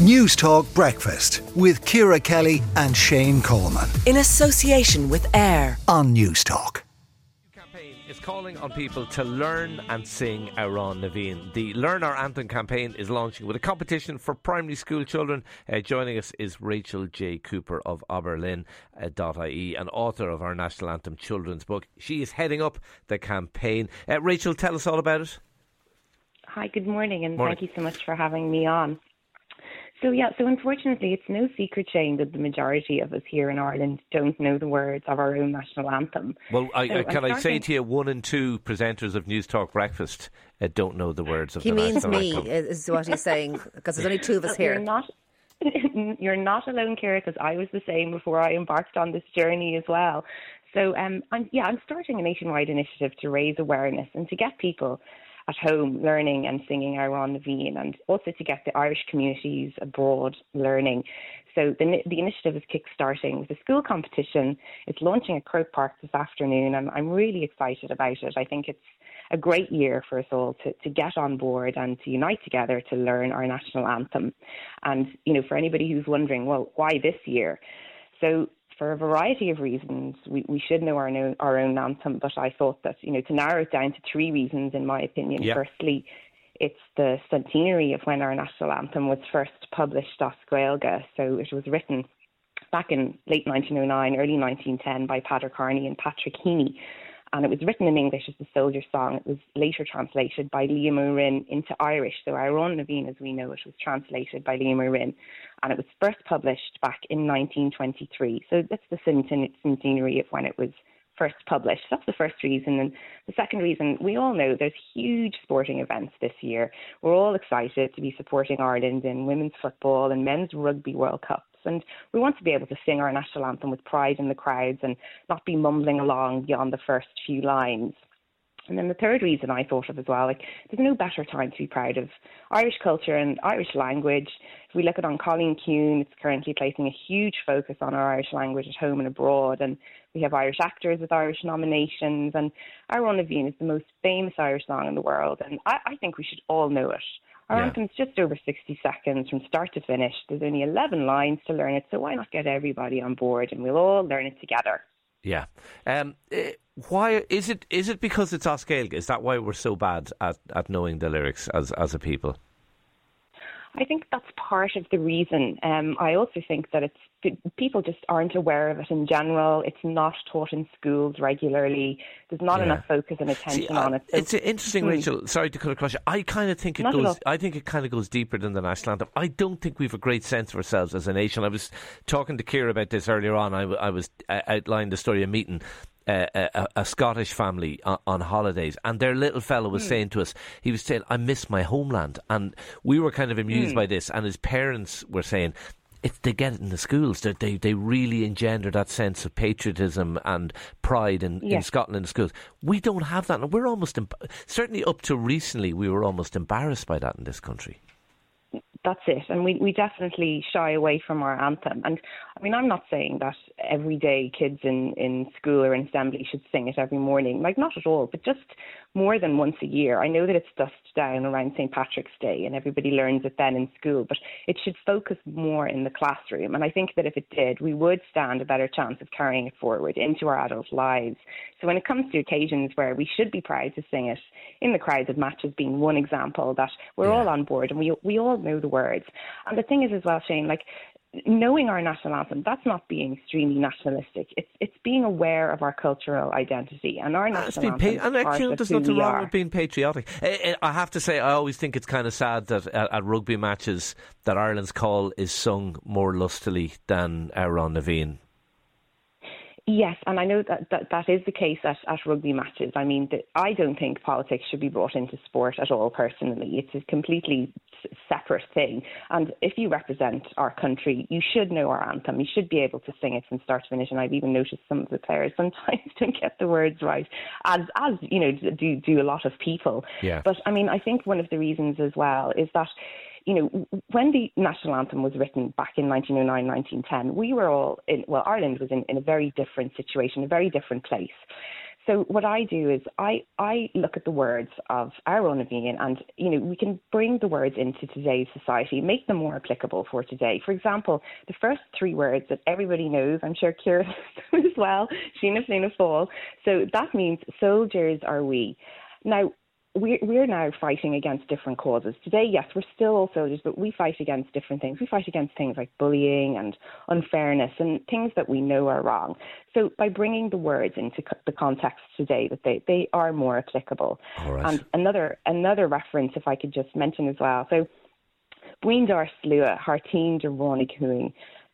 News Talk Breakfast with Ciara Kelly and Shane Coleman. In association with AIR on News Talk campaign is calling on people to learn and sing Amhrán na bhFiann. The Learn Our Anthem campaign is launching with a competition for primary school children. Uh, joining us is Rachel J. Cooper of Aberlin.ie, uh, and author of our National Anthem children's book. She is heading up the campaign. Uh, Rachel, tell us all about it. Hi, good morning, and morning. thank you so much for having me on. So yeah, so unfortunately, it's no secret, Shane, that the majority of us here in Ireland don't know the words of our own national anthem. Well, I, So I, can I'm I say to you, one and two presenters of News Talk Breakfast uh, don't know the words of He the means national me, anthem. is what he's saying, because there's only two of us You're here. not. You're not alone, Ciara, because I was the same before I embarked on this journey as well. So, um, I'm, yeah, I'm starting a nationwide initiative to raise awareness and to get people at home learning and singing Amhrán na bhFiann, and also to get the Irish communities abroad learning. So the, the initiative is kick-starting with a school competition. It's launching at Croke Park this afternoon, and I'm really excited about it. I think it's a great year for us all to, to get on board and to unite together to learn our national anthem. And, you know, for anybody who's wondering, well, why this year? So for a variety of reasons, we, we should know our, own our own anthem, but I thought that, you know, to narrow it down to three reasons, in my opinion. Firstly, it's the centenary of when our national anthem was first published as Gaeilge. So it was written back in late 1909, early 1910 by Peadar Kearney and Patrick Heeney. And it was written in English as the soldier song. It was later translated by Liam Ó Rinn into Irish. So Amhrán na bhFiann, as we know it, was translated by Liam Ó Rinn. And it was first published back in 1923. So that's the centen- centenary of when it was first published. That's the first reason. And the second reason, we all know there's huge sporting events this year. We're all excited to be supporting Ireland in women's football and men's rugby World Cups. And we want to be able to sing our national anthem with pride in the crowds and not be mumbling along beyond the first few lines. And then the third reason I thought of as well, like there's no better time to be proud of Irish culture and Irish language. If we look at An Cailín Ciúin, it's currently placing a huge focus on our Irish language at home and abroad. And we have Irish actors with Irish nominations. And Amhrán na bhFiann is the most famous Irish song in the world. And I, I think we should all know it. Our Yeah. anthem's just over 60 seconds from start to finish. There's only 11 lines to learn it. So why not get everybody on board and we'll all learn it together? Yeah. Um, eh, why is it? Is it because it's as Gaeilge? Is that why we're so bad at, at knowing the lyrics as as a people? I think that's part of the reason. Um, I also think that it's people just aren't aware of it in general. It's not taught in schools regularly. There's not Yeah. enough focus and attention See, on I- it. So- it's interesting, Hmm. Rachel. Sorry to cut across you. I kind of think it Not goes. I think it kind of goes deeper than the national anthem. I don't think we've a great sense of ourselves as a nation. I was talking to Ciara about this earlier on. I was uh, outlining the story of meeting. Uh, a, a Scottish family on, on holidays, and their little fellow was saying to us, he was saying, "I miss my homeland," and we were kind of amused Hmm. by this. And his parents were saying, it's, they get it in the schools. They, they they really engender that sense of patriotism and pride in. Scotland in the schools. We don't have that, and we're almost emb- certainly up to recently we were almost embarrassed by that in this country. That's it. And we, we definitely shy away from our anthem. And I mean, I'm not saying that every day kids in, in school or in assembly should sing it every morning. Like, not at all, but just more than once a year. I know that it's dust down around St. Patrick's Day and everybody learns it then in school, but it should focus more in the classroom. And I think that if it did, we would stand a better chance of carrying it forward into our adult lives. So when it comes to occasions where we should be proud to sing it in the crowds of matches being one example that we're all on board and we we all know the words. And the thing is as well, Shane, like knowing our national anthem, that's not being extremely nationalistic. It's it's being aware of our cultural identity and our It's national anthem. pa- and actually, there's nothing wrong are. with being patriotic. Eh, eh, I have to say, I always think it's kind of sad that at, at rugby matches that Ireland's call is sung more lustily than Amhrán na bhFiann. Yes, and I know that that, that is the case at, at rugby matches. I mean, the, I don't think politics should be brought into sport at all, personally. It's a completely separate thing. And if you represent our country, you should know our anthem. You should be able to sing it from start to finish. And I've even noticed some of the players sometimes don't get the words right, as, as you know, do, do a lot of people. Yeah. But I mean, I think one of the reasons as well is that you know, when the national anthem was written back in 1909, 1910, we were all in, well, Ireland was in, in a very different situation, a very different place. So what I do is I, I look at the words of Amhrán na bhFiann and, you know, we can bring the words into today's society, make them more applicable for today. For example, the first three words that everybody knows, I'm sure Ciara as well, Sinne Fianna Fáil. So that means soldiers are we. Now, we're, we're now fighting against different causes. Today, yes, we're still all soldiers, but we fight against different things. We fight against things like bullying and unfairness and things that we know are wrong. So by bringing the words into the context today, that they, they are more applicable. And another another reference, if I could just mention as well. So, Buíon dar slua, thar toinn do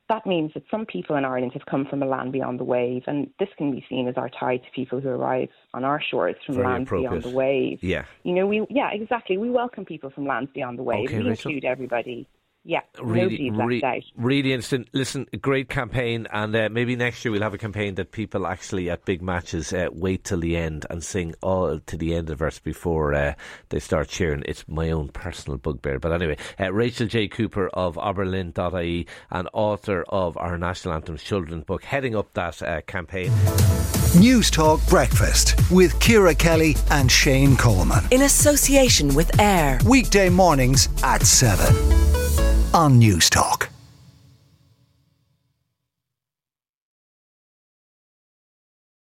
that means that some people in Ireland have come from a land beyond the wave, and this can be seen as our tie to people who arrive on our shores from Very lands beyond the wave. Yeah, you know, we yeah, exactly. We welcome people from lands beyond the wave. Okay, we Rachel. include everybody. Yeah, really, re- really interesting. Listen, great campaign, and uh, maybe next year we'll have a campaign that people actually at big matches uh, wait till the end and sing all to the end of the verse before uh, they start cheering. It's my own personal bugbear, but anyway, uh, Rachel J. Cooper of Oberlin.ie and author of our national anthem children's book, heading up that uh, campaign. News Talk Breakfast with Ciara Kelly and Shane Coleman in association with AIR weekday mornings at seven on News Talk.